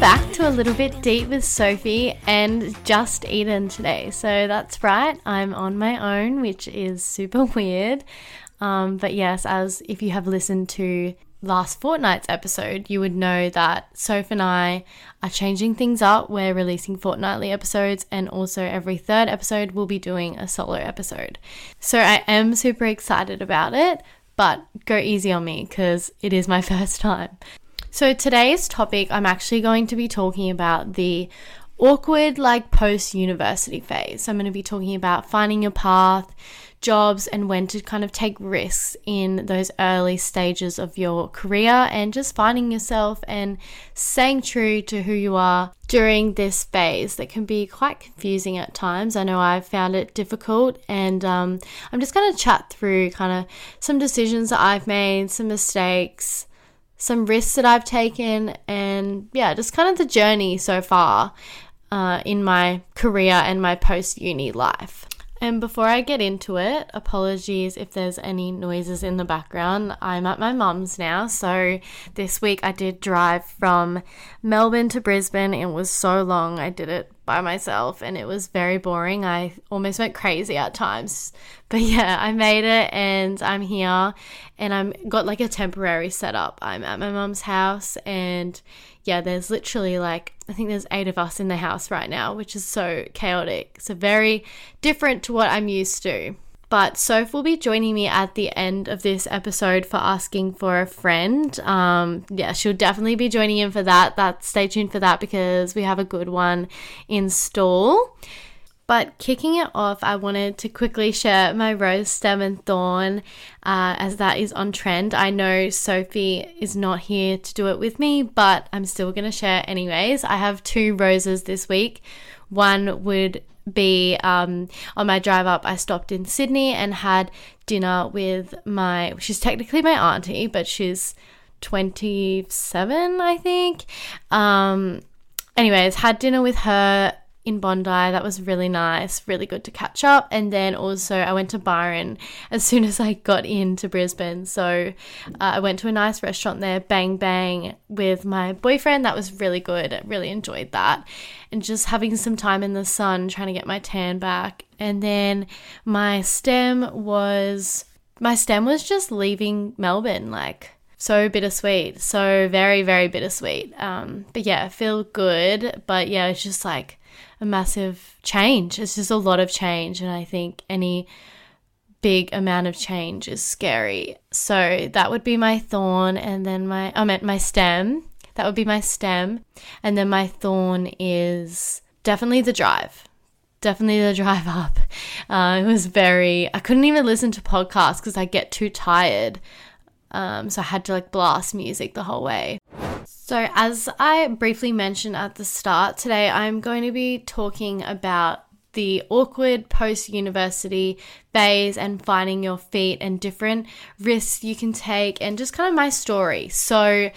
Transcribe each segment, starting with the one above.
back to a little bit deep with Sofie and just Eden today. So that's right, I'm on my own, which is super weird. Um, but yes, as if you have listened to last fortnight's episode, you would know that Soph and I are changing things up. We're releasing fortnightly episodes, and also every third episode, we'll be doing a solo episode. So I am super excited about it, but go easy on me because it is my first time. So today's topic, I'm actually going to be talking about the awkward, like post university phase. So I'm going to be talking about finding your path jobs and when to kind of take risks in those early stages of your career and just finding yourself and staying true to who you are during this phase that can be quite confusing at times. I know I've found it difficult, and um, I'm just going to chat through kind of some decisions that I've made, some mistakes, some risks that I've taken, and yeah, just kind of the journey so far uh, in my career and my post uni life. And before I get into it, apologies if there's any noises in the background. I'm at my mum's now. So this week I did drive from Melbourne to Brisbane. It was so long. I did it by myself and it was very boring. I almost went crazy at times. But yeah, I made it and I'm here and I'm got like a temporary setup. I'm at my mum's house and yeah, there's literally like, I think there's eight of us in the house right now, which is so chaotic. So, very different to what I'm used to. But Soph will be joining me at the end of this episode for asking for a friend. Um, yeah, she'll definitely be joining in for that. That stay tuned for that because we have a good one in store. But kicking it off, I wanted to quickly share my rose stem and thorn uh, as that is on trend. I know Sofie is not here to do it with me, but I'm still going to share anyways. I have two roses this week. One would be um, on my drive up, I stopped in Sydney and had dinner with my, she's technically my auntie, but she's 27, I think. Um, anyways, had dinner with her in Bondi. That was really nice, really good to catch up. And then also, I went to Byron as soon as I got into Brisbane. So uh, I went to a nice restaurant there, Bang Bang, with my boyfriend. That was really good. I really enjoyed that. And just having some time in the sun, trying to get my tan back. And then my stem was. My stem was just leaving Melbourne, like so bittersweet so very very bittersweet um but yeah feel good but yeah it's just like a massive change. It's just a lot of change. And I think any big amount of change is scary. So that would be my thorn. And then my, I meant my stem. That would be my stem. And then my thorn is definitely the drive. Definitely the drive up. Uh, it was very, I couldn't even listen to podcasts because I get too tired. Um, so I had to like blast music the whole way. So, as I briefly mentioned at the start, today I'm going to be talking about the awkward post university phase and finding your feet and different risks you can take, and just kind of my story. So,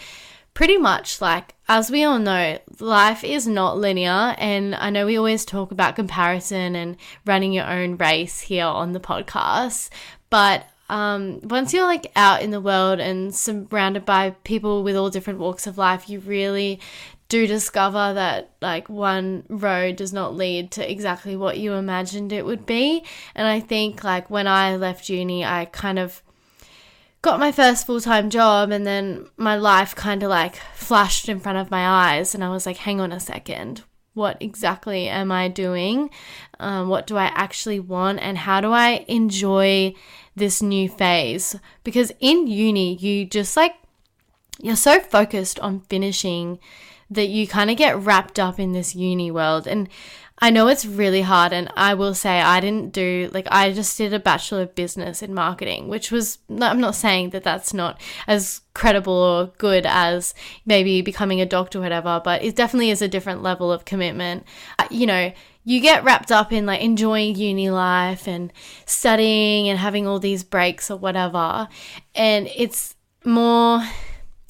pretty much like as we all know, life is not linear. And I know we always talk about comparison and running your own race here on the podcast, but um, once you're like out in the world and surrounded by people with all different walks of life, you really do discover that like one road does not lead to exactly what you imagined it would be. And I think like when I left uni, I kind of got my first full time job and then my life kind of like flashed in front of my eyes and I was like, hang on a second. What exactly am I doing? Um, what do I actually want? And how do I enjoy this new phase because in uni, you just like, you're so focused on finishing that you kind of get wrapped up in this uni world. And I know it's really hard, and I will say I didn't do like I just did a bachelor of business in marketing, which was I'm not saying that that's not as credible or good as maybe becoming a doctor or whatever, but it definitely is a different level of commitment. Uh, you know, you get wrapped up in like enjoying uni life and studying and having all these breaks or whatever. And it's more,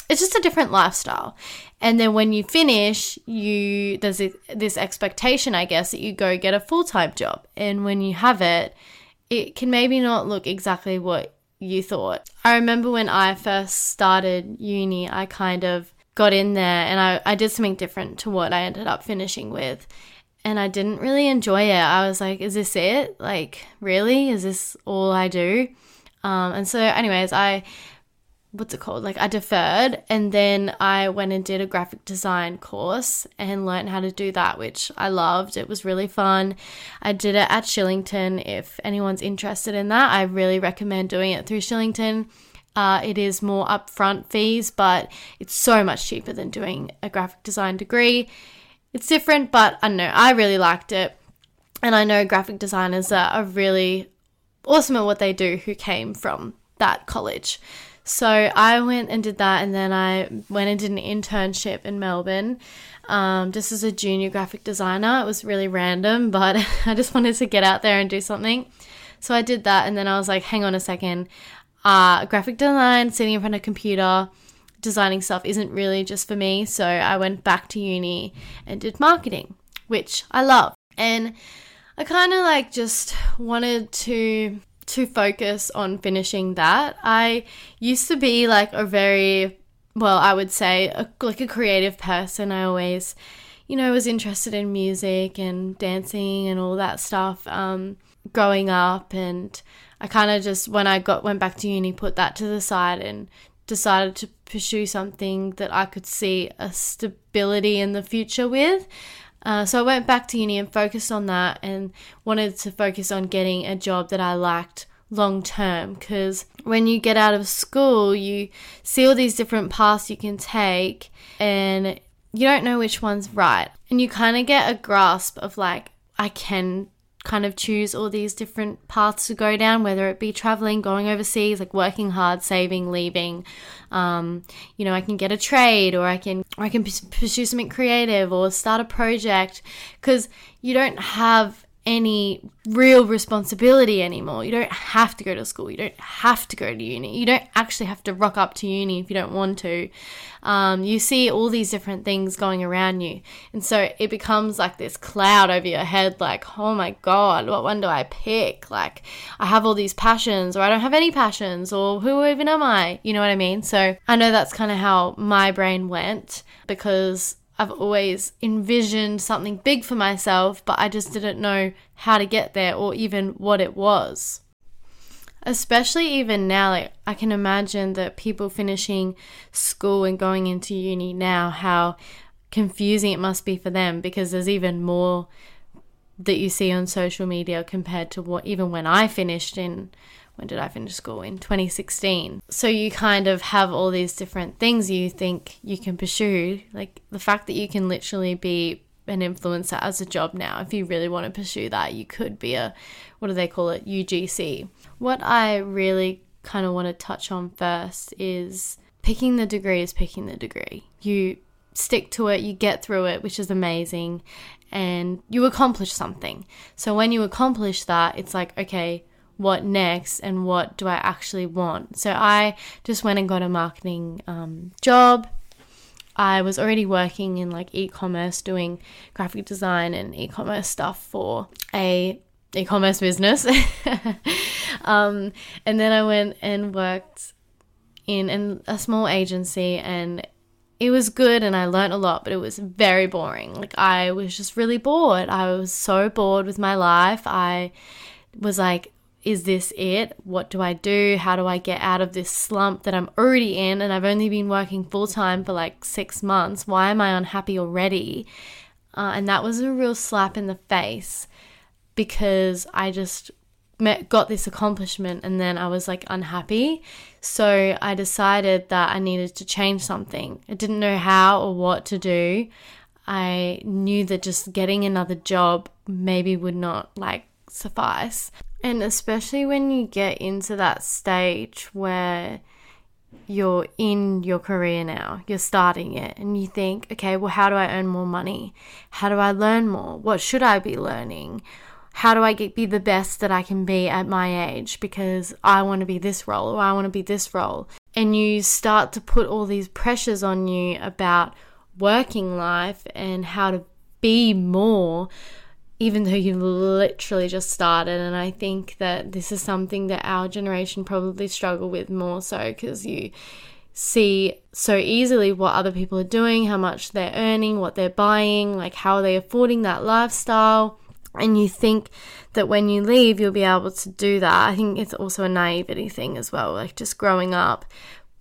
it's just a different lifestyle. And then when you finish, you there's a, this expectation, I guess, that you go get a full time job. And when you have it, it can maybe not look exactly what you thought. I remember when I first started uni, I kind of got in there and I, I did something different to what I ended up finishing with. And I didn't really enjoy it. I was like, is this it? Like, really? Is this all I do? Um, and so, anyways, I what's it called? Like I deferred and then I went and did a graphic design course and learned how to do that, which I loved. It was really fun. I did it at Shillington. If anyone's interested in that, I really recommend doing it through Shillington. Uh, it is more upfront fees, but it's so much cheaper than doing a graphic design degree. It's different, but I don't know. I really liked it. And I know graphic designers are, are really awesome at what they do who came from that college. So I went and did that, and then I went and did an internship in Melbourne, um, just as a junior graphic designer. It was really random, but I just wanted to get out there and do something. So I did that, and then I was like, hang on a second, uh, graphic design, sitting in front of a computer, designing stuff isn't really just for me. So I went back to uni and did marketing, which I love. And I kind of like just wanted to to focus on finishing that. I used to be like a very, well, I would say a, like a creative person. I always, you know, was interested in music and dancing and all that stuff um, growing up. And I kind of just, when I got went back to uni, put that to the side and decided to pursue something that I could see a stability in the future with. Uh, so I went back to uni and focused on that and wanted to focus on getting a job that I liked long term because when you get out of school, you see all these different paths you can take and you don't know which one's right. And you kind of get a grasp of like, I can kind of choose all these different paths to go down, whether it be traveling, going overseas, like working hard, saving, leaving. Um, you know, I can get a trade, or I can, or I can pursue something creative, or start a project, because you don't have any real responsibility anymore. You don't have to go to school. You don't have to go to uni. You don't actually have to rock up to uni if you don't want to. Um, you see all these different things going around you. And so it becomes like this cloud over your head like, oh my God, what one do I pick? Like, I have all these passions, or I don't have any passions, or who even am I? You know what I mean? So I know that's kind of how my brain went because I've always envisioned something big for myself, but I just didn't know how to get there or even what it was. Especially even now, like I can imagine that people finishing school and going into uni now, how confusing it must be for them because there's even more that you see on social media compared to what even when I finished in when did I finish school? In 2016. So you kind of have all these different things you think you can pursue. Like the fact that you can literally be an influencer as a job now. If you really want to pursue that, you could be a, what do they call it? UGC. What I really kind of want to touch on first is picking the degree is picking the degree. You stick to it, you get through it, which is amazing, and you accomplish something. So when you accomplish that, it's like, okay, what next and what do I actually want. So I just went and got a marketing um, job. I was already working in like e-commerce, doing graphic design and e-commerce stuff for a e-commerce business. um, and then I went and worked in an, a small agency and it was good and I learned a lot, but it was very boring. Like I was just really bored. I was so bored with my life. I was like, is this it? What do I do? How do I get out of this slump that I'm already in? And I've only been working full time for like six months. Why am I unhappy already? Uh, and that was a real slap in the face because I just met, got this accomplishment and then I was like unhappy. So I decided that I needed to change something. I didn't know how or what to do. I knew that just getting another job maybe would not like suffice. And especially when you get into that stage where you're in your career now, you're starting it, and you think, okay, well, how do I earn more money? How do I learn more? What should I be learning? How do I get be the best that I can be at my age? Because I want to be this role or I want to be this role. And you start to put all these pressures on you about working life and how to be more even though you've literally just started. And I think that this is something that our generation probably struggle with more so because you see so easily what other people are doing, how much they're earning, what they're buying, like how are they affording that lifestyle. And you think that when you leave, you'll be able to do that. I think it's also a naivety thing as well, like just growing up.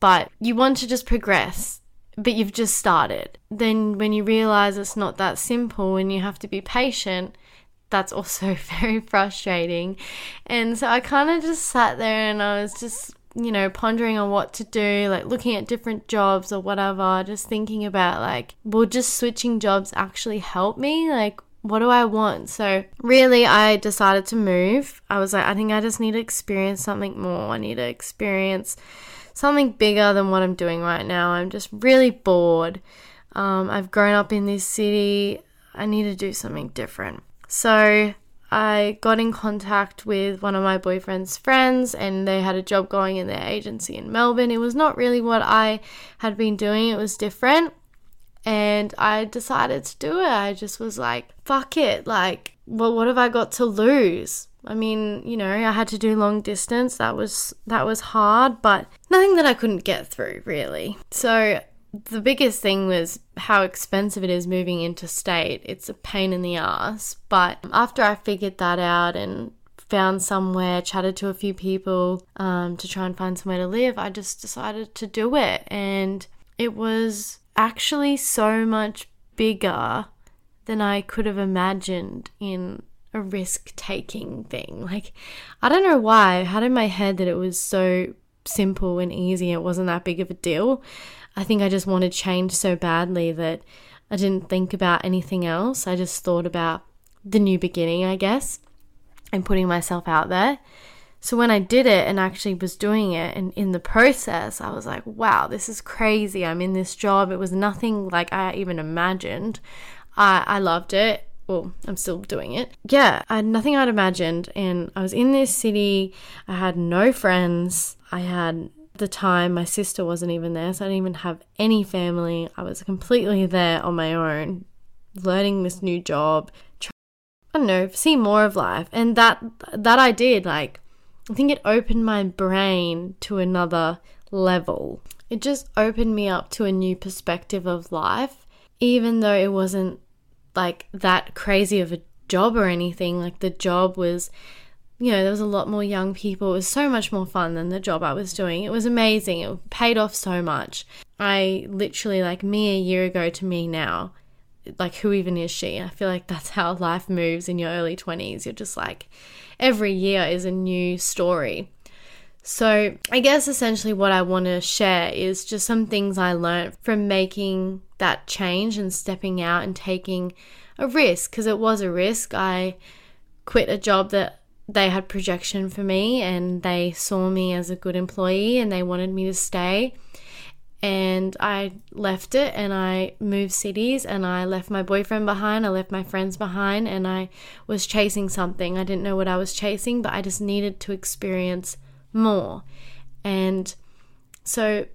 But you want to just progress, but you've just started. Then when you realize it's not that simple and you have to be patient, that's also very frustrating. And so I kind of just sat there and I was just you know, pondering on what to do, like looking at different jobs or whatever, just thinking about like, will just switching jobs actually help me? Like, what do I want? So, really, I decided to move. I was like, I think I just need to experience something more. I need to experience something bigger than what I'm doing right now. I'm just really bored. Um, I've grown up in this city. I need to do something different. So, I got in contact with one of my boyfriend's friends and they had a job going in their agency in Melbourne. It was not really what I had been doing, it was different. And I decided to do it. I just was like, fuck it. Like, well, what have I got to lose? I mean, you know, I had to do long distance. That was that was hard, but nothing that I couldn't get through, really. So the biggest thing was how expensive it is moving interstate. It's a pain in the ass. But after I figured that out and found somewhere, chatted to a few people um, to try and find somewhere to live, I just decided to do it. And it was actually so much bigger than I could have imagined in a risk taking thing. Like, I don't know why I had in my head that it was so simple and easy, it wasn't that big of a deal. I think I just wanted change so badly that I didn't think about anything else. I just thought about the new beginning, I guess, and putting myself out there. So when I did it and actually was doing it and in the process, I was like, wow, this is crazy. I'm in this job. It was nothing like I even imagined. I, I loved it. Well, I'm still doing it. Yeah, I had nothing I'd imagined. And I was in this city. I had no friends. I had the time my sister wasn't even there, so I didn't even have any family. I was completely there on my own, learning this new job. Try, I don't know, see more of life, and that that I did. Like, I think it opened my brain to another level. It just opened me up to a new perspective of life, even though it wasn't like that crazy of a job or anything. Like the job was you know, there was a lot more young people. It was so much more fun than the job I was doing. It was amazing. It paid off so much. I literally, like me a year ago to me now, like who even is she? I feel like that's how life moves in your early 20s. You're just like, every year is a new story. So, I guess essentially what I want to share is just some things I learned from making that change and stepping out and taking a risk because it was a risk. I quit a job that they had projection for me and they saw me as a good employee and they wanted me to stay. And I left it and I moved cities and I left my boyfriend behind, I left my friends behind, and I was chasing something. I didn't know what I was chasing, but I just needed to experience more. And so,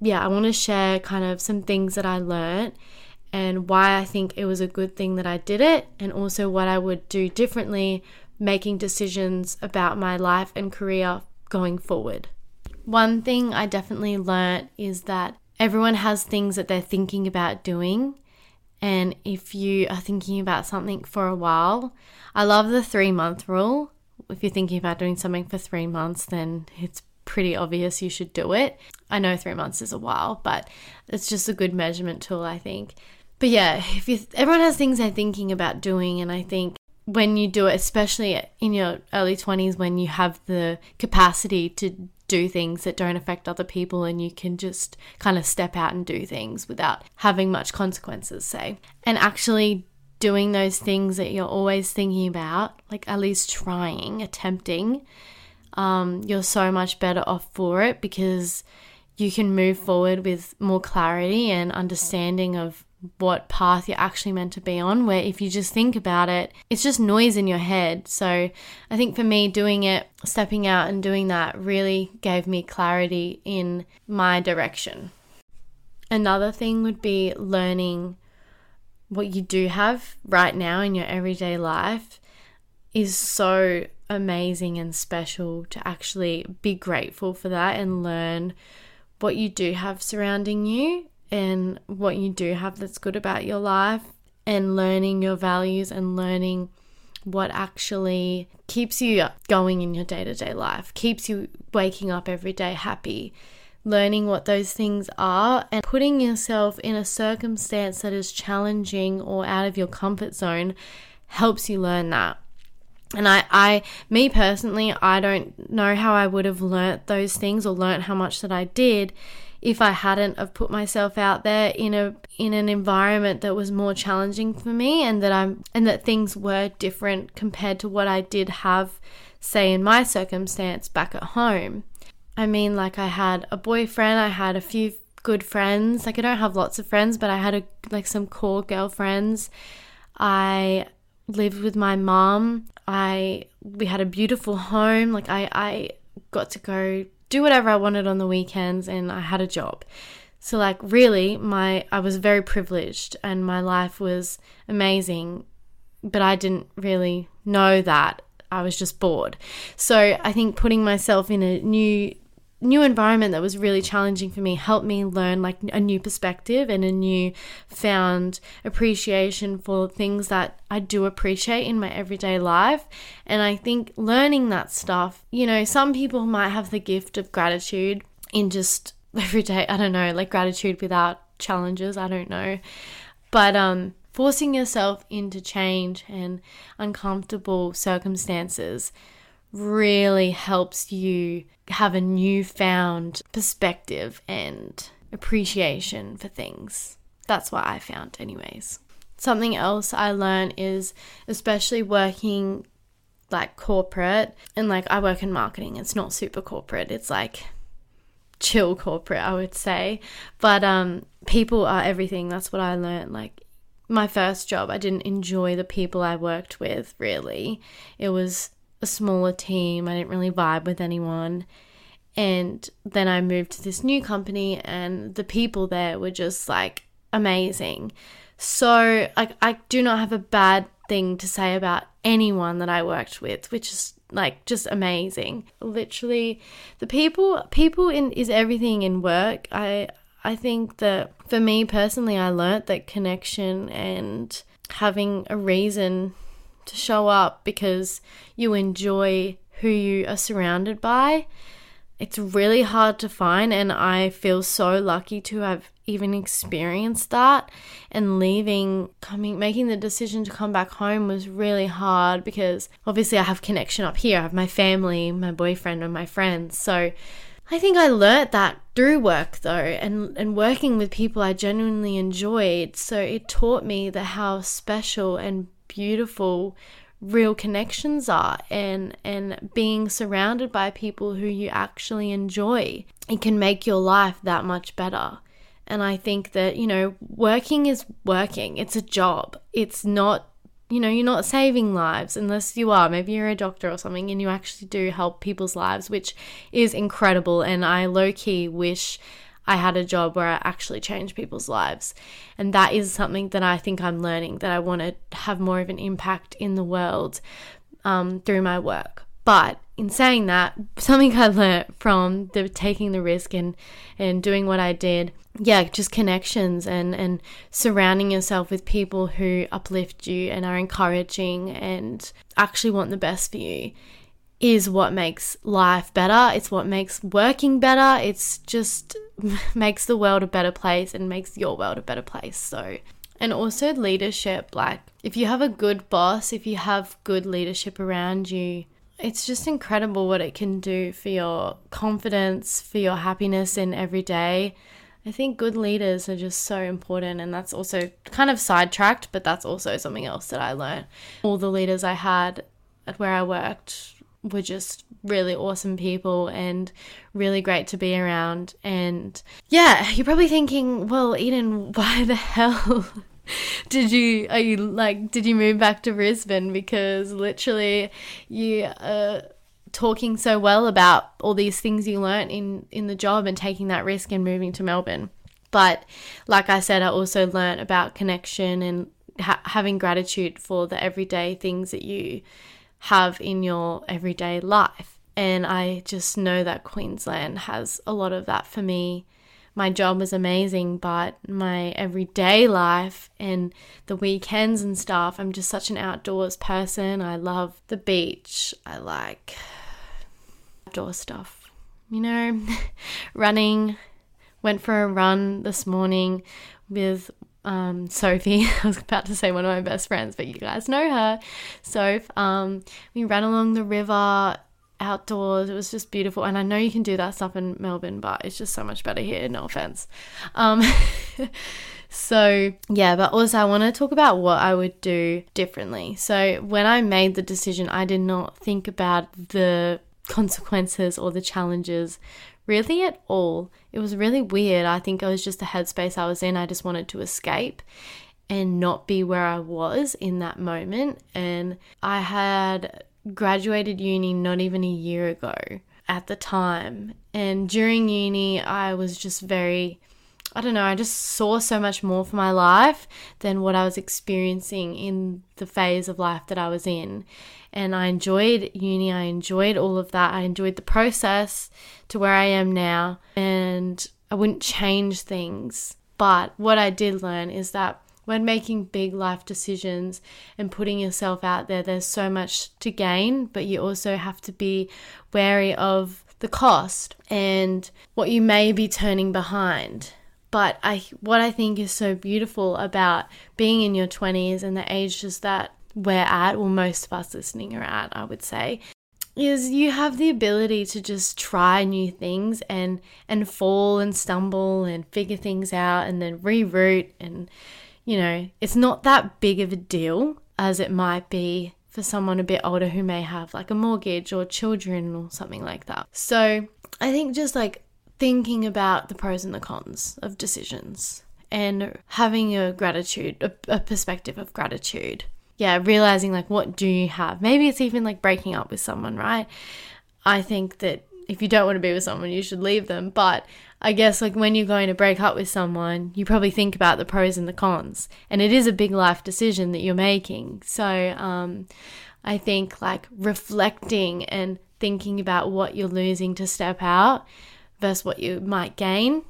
yeah, I want to share kind of some things that I learned and why I think it was a good thing that I did it, and also what I would do differently making decisions about my life and career going forward. One thing I definitely learnt is that everyone has things that they're thinking about doing. And if you are thinking about something for a while, I love the three month rule. If you're thinking about doing something for three months, then it's pretty obvious you should do it. I know three months is a while, but it's just a good measurement tool, I think. But yeah, if you, everyone has things they're thinking about doing, and I think when you do it, especially in your early 20s, when you have the capacity to do things that don't affect other people and you can just kind of step out and do things without having much consequences, say, and actually doing those things that you're always thinking about, like at least trying, attempting, um, you're so much better off for it because you can move forward with more clarity and understanding of what path you're actually meant to be on. Where if you just think about it, it's just noise in your head. So I think for me, doing it, stepping out and doing that really gave me clarity in my direction. Another thing would be learning what you do have right now in your everyday life is so amazing and special to actually be grateful for that and learn what you do have surrounding you and what you do have that's good about your life and learning your values and learning what actually keeps you going in your day to day life, keeps you waking up every day happy, learning what those things are, and putting yourself in a circumstance that is challenging or out of your comfort zone helps you learn that. And I, I, me personally, I don't know how I would have learnt those things or learnt how much that I did if I hadn't have put myself out there in a in an environment that was more challenging for me and that I'm and that things were different compared to what I did have say in my circumstance back at home. I mean like I had a boyfriend, I had a few good friends. Like I don't have lots of friends, but I had a like some core girlfriends. I lived with my mom. I we had a beautiful home. Like I I got to go do whatever I wanted on the weekends and I had a job. So like really my I was very privileged and my life was amazing, but I didn't really know that. I was just bored. So I think putting myself in a new new environment that was really challenging for me helped me learn like a new perspective and a new found appreciation for things that I do appreciate in my everyday life. And I think learning that stuff, you know, some people might have the gift of gratitude in just everyday, I don't know, like gratitude without challenges, I don't know. But um forcing yourself into change and uncomfortable circumstances really helps you have a newfound perspective and appreciation for things. That's what I found, anyways. Something else I learned is, especially working like corporate, and like I work in marketing, it's not super corporate, it's like chill corporate, I would say. But um, people are everything. That's what I learned. Like my first job, I didn't enjoy the people I worked with really. It was a smaller team. I didn't really vibe with anyone. And then I moved to this new company, and the people there were just like amazing. So, like, I do not have a bad thing to say about anyone that I worked with, which is like just amazing. Literally, the people people in is everything in work. I I think that for me personally, I learnt that connection and having a reason to show up because you enjoy who you are surrounded by. It's really hard to find, and I feel so lucky to have even experienced that. And leaving, coming, making the decision to come back home was really hard because obviously I have connection up here. I have my family, my boyfriend, and my friends. So I think I learnt that through work though, and, and working with people I genuinely enjoyed. So it taught me that how special and beautiful real connections are and and being surrounded by people who you actually enjoy it can make your life that much better. And i think that you know working is working. It's a job. It's not you know you're not saving lives unless you are. Maybe you're a doctor or something and you actually do help people's lives which is incredible. And i low key wish I had a job where I actually changed people's lives. And that is something that I think I'm learning that I want to have more of an impact in the world um, through my work. But in saying that, something I learned from the taking the risk and and doing what I did, yeah, just connections and and surrounding yourself with people who uplift you and are encouraging and actually want the best for you is what makes life better. It's what makes working better. It's just makes the world a better place and makes your world a better place. So, and also leadership. Like, if you have a good boss, if you have good leadership around you, it's just incredible what it can do for your confidence, for your happiness in every day. I think good leaders are just so important, and that's also kind of sidetracked, but that's also something else that I learned. All the leaders I had at where I worked were just really awesome people and really great to be around. And yeah, you're probably thinking, well, Eden, why the hell did you are you like did you move back to Brisbane because literally you are talking so well about all these things you learnt in in the job and taking that risk and moving to Melbourne. But like I said, I also learnt about connection and ha- having gratitude for the everyday things that you have in your everyday life. And I just know that Queensland has a lot of that for me. my job was amazing, but my everyday life and the weekends and stuff, I'm just such an outdoors person. I love the beach. I like outdoor stuff. You know, running. Went for a run this morning with um, Sofie. I was about to say one of my best friends, but you guys know her. Soph. Um, we ran along the river outdoors. It was just beautiful. And I know you can do that stuff in Melbourne, but it's just so much better here. No offense. Um, so, yeah, but also I want to talk about what I would do differently. So, when I made the decision, I did not think about the consequences or the challenges really at all. It was really weird. I think it was just the headspace I was in. I just wanted to escape and not be where I was in that moment. And I had graduated uni not even a year ago at the time. And during uni, I was just very, I don't know, I just saw so much more for my life than what I was experiencing in the phase of life that I was in. And I enjoyed uni, I enjoyed all of that, I enjoyed the process to where I am now, and I wouldn't change things. But what I did learn is that when making big life decisions and putting yourself out there, there's so much to gain, but you also have to be wary of the cost and what you may be turning behind. But I, what I think is so beautiful about being in your 20s and the ages that we're at, well, most of us listening are at, I would say, is you have the ability to just try new things and and fall and stumble and figure things out and then reroute and you know, it's not that big of a deal as it might be for someone a bit older who may have like a mortgage or children or something like that. So I think just like thinking about the pros and the cons of decisions and having a gratitude, a, a perspective of gratitude. Yeah, realizing like what do you have? Maybe it's even like breaking up with someone, right? I think that if you don't want to be with someone, you should leave them. But I guess like when you're going to break up with someone, you probably think about the pros and the cons, and it is a big life decision that you're making. So um, I think like reflecting and thinking about what you're losing to step out versus what you might gain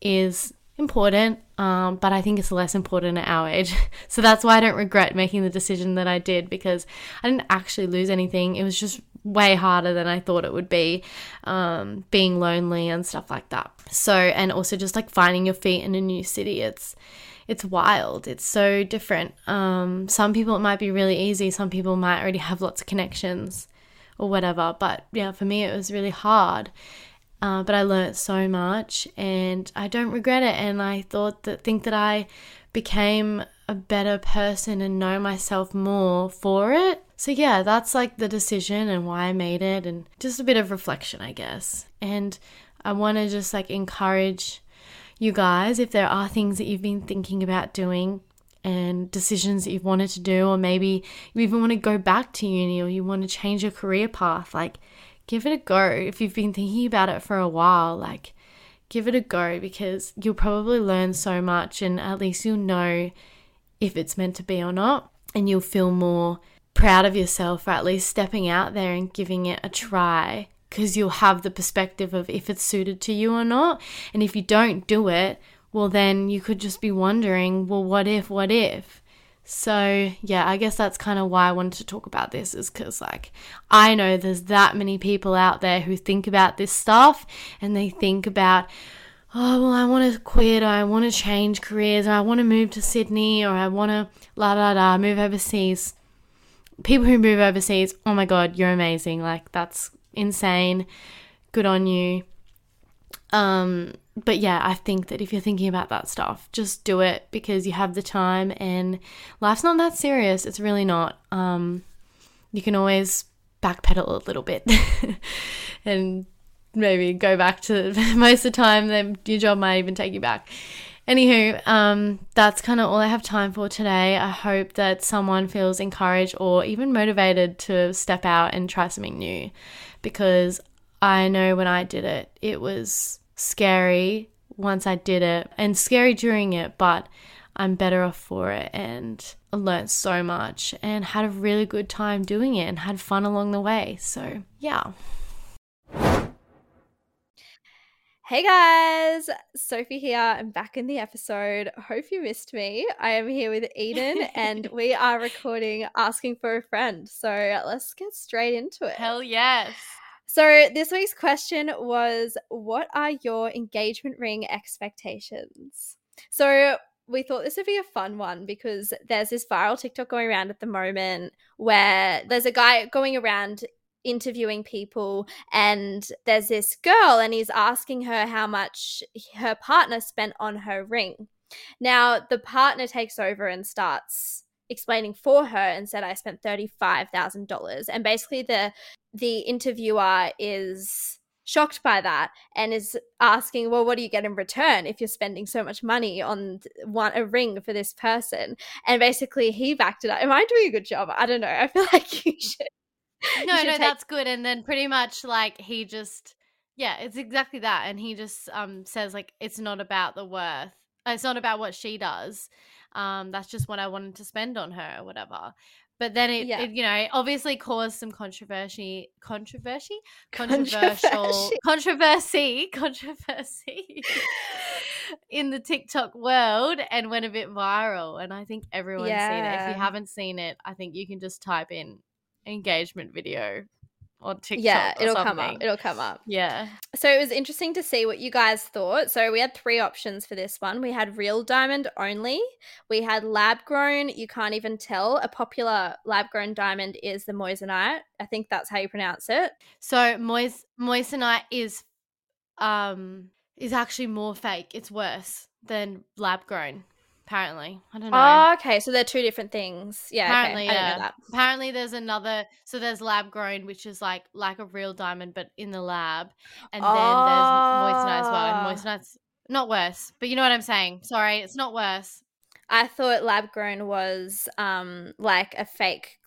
is important, um, but I think it's less important at our age. so that's why I don't regret making the decision that I did because I didn't actually lose anything. It was just way harder than I thought it would be, um, being lonely and stuff like that. So, and also just like finding your feet in a new city. It's it's wild. It's so different. Um, some people it might be really easy. Some people might already have lots of connections or whatever. But yeah, for me it was really hard. Uh, but I learned so much and I don't regret it. And I thought that, think that I became a better person and know myself more for it. So, yeah, that's like the decision and why I made it, and just a bit of reflection, I guess. And I want to just like encourage you guys if there are things that you've been thinking about doing and decisions that you've wanted to do, or maybe you even want to go back to uni or you want to change your career path, like give it a go. If you've been thinking about it for a while, like give it a go because you'll probably learn so much and at least you'll know if it's meant to be or not. And you'll feel more proud of yourself for at least stepping out there and giving it a try because you'll have the perspective of if it's suited to you or not. And if you don't do it, well, then you could just be wondering, well, what if, what if? So, yeah, I guess that's kind of why I wanted to talk about this is because, like, I know there's that many people out there who think about this stuff and they think about, oh, well, I want to quit or I want to change careers or I want to move to Sydney or I want to la la la move overseas. People who move overseas, oh my God, you're amazing. Like, that's insane. Good on you. Um, but yeah, I think that if you're thinking about that stuff, just do it because you have the time and life's not that serious. It's really not. Um, you can always backpedal a little bit and maybe go back to most of the time, then your job might even take you back. Anywho, um, that's kind of all I have time for today. I hope that someone feels encouraged or even motivated to step out and try something new because I know when I did it, it was scary once I did it and scary during it, but I'm better off for it and I learned so much and had a really good time doing it and had fun along the way. So, yeah. Hey guys, Sofie here. I'm back in the episode. Hope you missed me. I am here with Eden and we are recording Asking for a Friend. So let's get straight into it. Hell yes. So this week's question was What are your engagement ring expectations? So we thought this would be a fun one because there's this viral TikTok going around at the moment where there's a guy going around interviewing people and there's this girl and he's asking her how much her partner spent on her ring. Now the partner takes over and starts explaining for her and said I spent $35,000 and basically the the interviewer is shocked by that and is asking well what do you get in return if you're spending so much money on one a ring for this person and basically he backed it up am i doing a good job i don't know i feel like you should no, no, take- that's good. And then pretty much like he just, yeah, it's exactly that. And he just um says like it's not about the worth. It's not about what she does. Um, that's just what I wanted to spend on her or whatever. But then it, Yeah. it, you know, obviously caused some controversy, controversy, controversial, controversy, controversy in the TikTok world, and went a bit viral. And I think everyone's seen it. If you haven't seen it, I think you can just type in engagement video on TikTok. yeah or it'll come something. up it'll come up Yeah. so it was interesting to see what you guys thought so we had three options for this one we had real diamond only we had lab grown you can't even tell a popular lab grown diamond is the moissanite i think that's how you pronounce it So mois- moissanite is um is actually more fake. It's worse than lab grown. Apparently, I don't know. oh, okay so they're two different things yeah Apparently, okay. i yeah. didn't know that Apparently, there's another. So there's lab grown, which is like like a real diamond, but in the lab, and then there's moissanite as well. Ah. And moissanite's not worse, but you know what I'm saying. Sorry, it's not worse. I thought lab grown was um like a fake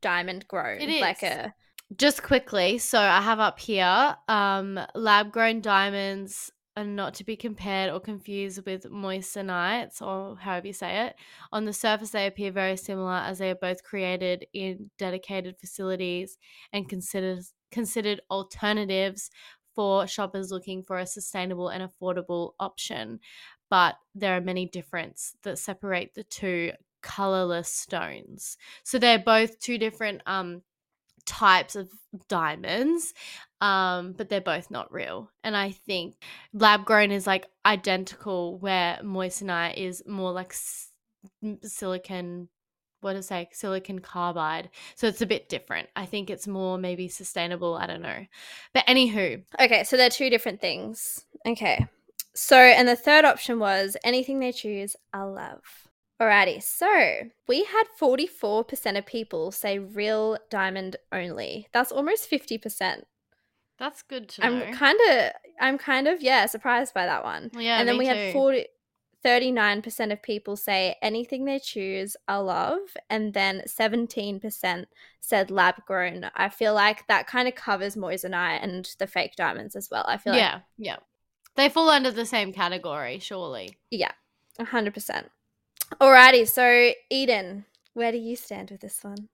diamond grown. It Like a just quickly so i have up here um lab grown diamonds are not to be compared or confused with moissanites or however you say it. On the surface they appear very similar as they are both created in dedicated facilities and considered considered alternatives for shoppers looking for a sustainable and affordable option. But there are many differences that separate the two colorless stones. So they're both two different um types of diamonds um but they're both not real and i think lab grown is like identical where moissanite is more like s- silicon what to say silicon carbide so it's a bit different i think it's more maybe sustainable i don't know but anywho Okay, so they're two different things. Okay. So and the third option was anything they choose, I'll love. Alrighty, so we had 44% of people say real diamond only. That's almost 50%. that's good to know I'm kind of I'm kind of yeah, surprised by that one. yeah and then we too. had 40 39% of people say anything they choose I love and then 17% said lab grown. I feel like that kind of covers moissanite and I and the fake diamonds as well. I feel like yeah yeah they fall under the same category surely yeah, 100%. Alrighty, so Eden, where do you stand with this one?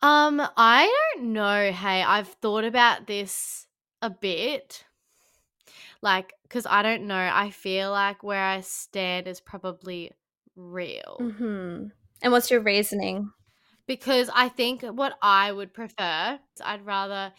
Um, I don't know. Hey, I've thought about this a bit. Like, because I don't know. I feel like where I stand is probably real. Mhm. And what's your reasoning? Because I think what I would prefer, I'd rather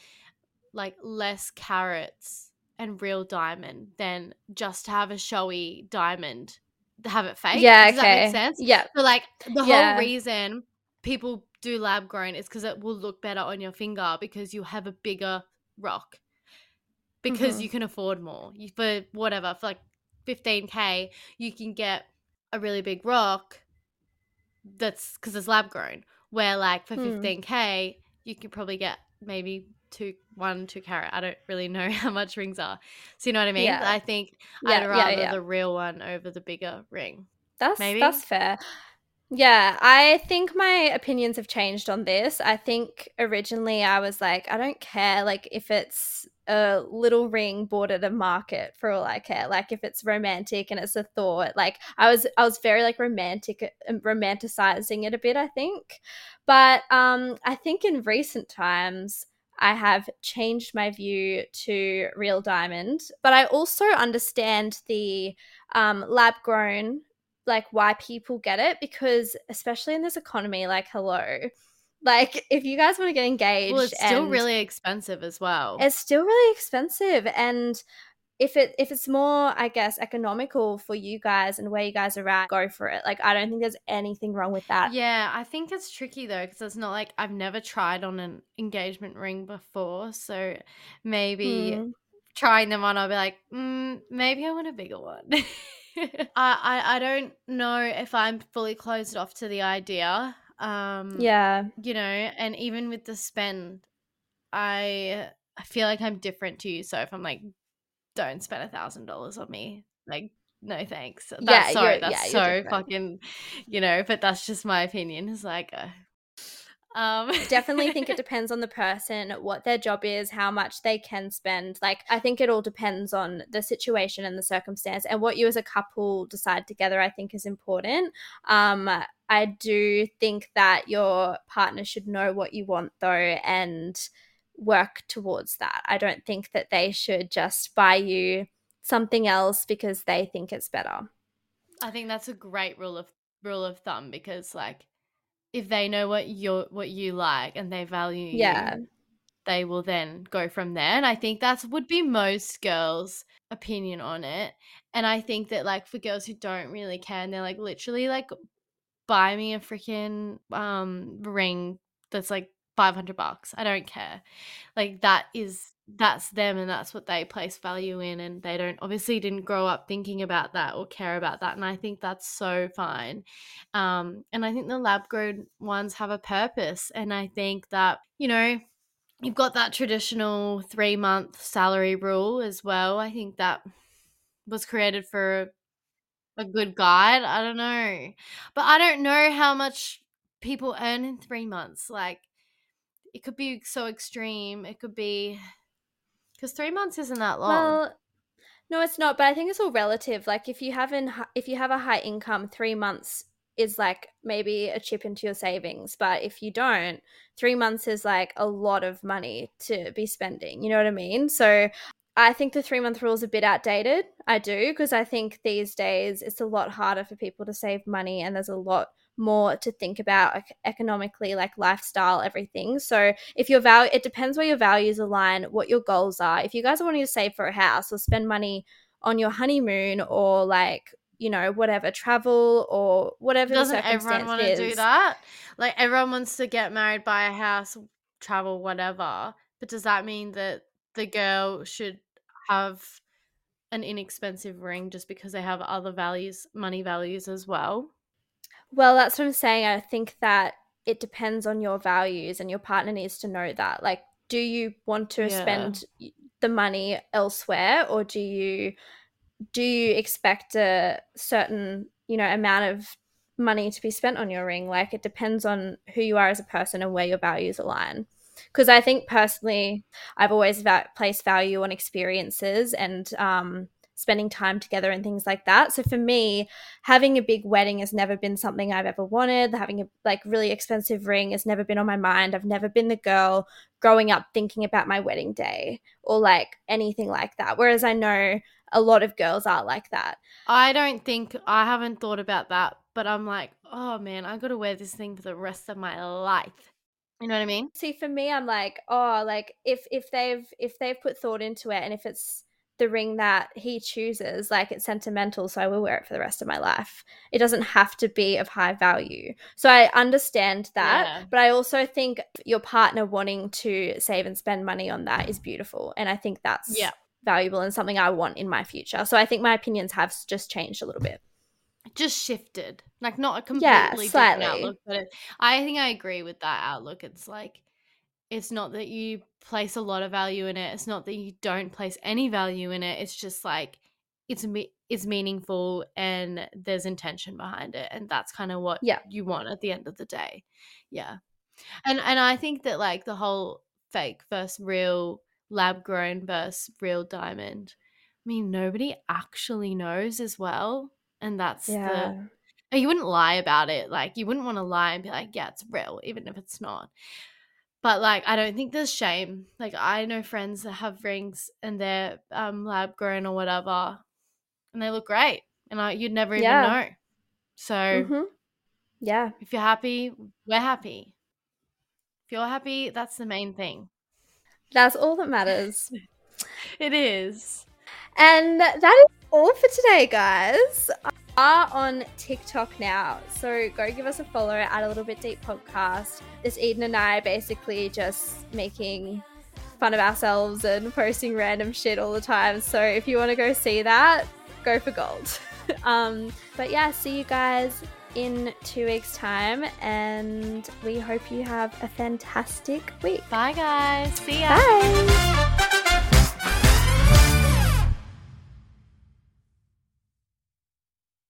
like less carats and real diamond than just have a showy diamond, have it fake. yeah, Does okay. that make sense? Yeah. So like the Yeah. whole reason people do lab grown is because it will look better on your finger because you have a bigger rock. Because Mhm. you can afford more. You, for whatever, for like 15k, you can get a really big rock that's because it's lab grown. Where like for Hmm. 15k, you could probably get maybe two, one, two carat. I don't really know how much rings are. So you know what I mean? Yeah. I think Yeah, I'd rather yeah. the real one over the bigger ring. That's Maybe? that's fair. Yeah, I think my opinions have changed on this. I think originally I was like, I don't care like if it's a little ring bought at a market for all I care. Like if it's romantic and it's a thought. Like I was I was very like romantic um, romanticizing it a bit, I think. But um I think in recent times I have changed my view to real diamond. But I also understand the um, lab grown, like why people get it, because especially in this economy, like, hello. Like, if you guys want to get engaged, Well, it's still really expensive as well. it's still really expensive and if it if it's more i guess economical for you guys and where you guys are at go for it like i don't think there's anything wrong with that Yeah, I think it's tricky though because it's not like I've never tried on an engagement ring before, so maybe Mm. trying them on, I'll be like, mm, maybe I want a bigger one. I, I I don't know if I'm fully closed off to the idea. Um, yeah you know, and even with the spend, I I feel like I'm different to you. So if I'm like, don't spend a thousand dollars on me, like. No thanks. That's Yeah, sorry. you're- That's yeah, so fucking, you know. But that's just my opinion. It's like, uh, um, definitely think it depends on the person what their job is how much they can spend like i think it all depends on the situation and the circumstance and what you as a couple decide together i think is important um i do think that your partner should know what you want though and work towards that i don't think that they should just buy you something else because they think it's better I think that's a great rule of rule of thumb because like if they know what you're what you like and they value Yeah. you, they will then go from there. And I think that's would be most girls' opinion on it. And I think that like for girls who don't really care and they're like literally like buy me a freaking um ring that's like 500 bucks. I don't care. Like that is that's them and that's what they place value in and they don't obviously didn't grow up thinking about that or care about that and I think that's so fine. Um and I think the lab grown ones have a purpose and I think that, you know, you've got that traditional 3 month salary rule as well. I think that was created for a good guide. I don't know. But I don't know how much people earn in 3 months. Like it could be so extreme. It could be because three months isn't that long. Well, no, it's not. But I think it's all relative. Like if you haven't, if you have a high income, three months is like maybe a chip into your savings. But if you don't, three months is like a lot of money to be spending. You know what I mean? So I think the three month rule is a bit outdated. I do because I think these days it's a lot harder for people to save money, and there's a lot more to think about economically like lifestyle everything so if your value it depends where your values align what your goals are if you guys are wanting to save for a house or spend money on your honeymoon or like you know whatever travel or whatever Doesn't everyone want to do that? Like everyone wants to get married, buy a house, travel, whatever. But does that mean that the girl should have an inexpensive ring just because they have other values, money values as well? Well, that's what I'm saying. I think that it depends on your values, and your partner needs to know that. Like, do you want to Yeah. spend the money elsewhere, or do you do you expect a certain you know amount of money to be spent on your ring? Like, it depends on who you are as a person and where your values align. Because I think personally, I've always va- placed value on experiences and um, spending time together and things like that. So for me, having a big wedding has never been something I've ever wanted. Having a like really expensive ring has never been on my mind. I've never been the girl growing up thinking about my wedding day or like anything like that. Whereas I know a lot of girls are like that. I don't think I haven't thought about that, but I'm like, oh man, I got to wear this thing for the rest of my life. You know what I mean? See, for me, I'm like, oh, like if if they've if they've put thought into it, and if it's the ring that he chooses, like it's sentimental, so I will wear it for the rest of my life. It doesn't have to be of high value. So I understand that, Yeah. but I also think your partner wanting to save and spend money on that is beautiful, and I think that's Yeah. valuable and something I want in my future. So I think my opinions have just changed a little bit. just shifted like not a Yeah, completely different outlook but it, i think i agree with that outlook it's like it's not that you place a lot of value in it it's not that you don't place any value in it it's just like it's it's meaningful and there's intention behind it and that's kind of what Yeah. you want at the end of the day yeah and and i think that like the whole fake versus real lab grown versus real diamond i mean nobody actually knows as well and that's Yeah. Oh, you wouldn't lie about it. Like you wouldn't want to lie and be like, "Yeah, it's real," even if it's not. But like, I don't think there's shame. Like, I know friends that have rings and they're um, lab grown or whatever, and they look great, and I, you'd never even Yeah. know. So Mhm. Yeah. if you're happy, we're happy. If you're happy, that's the main thing. That's all that matters. It is. And that is all for today, guys. Are on TikTok now, so go give us a follow at a little bit deep podcast. It's Eden and I basically just making fun of ourselves and posting random shit all the time. So if you want to go see that, go for gold. um, but yeah, see you guys in two weeks' time, and we hope you have a fantastic week. Bye, guys. See ya. Bye.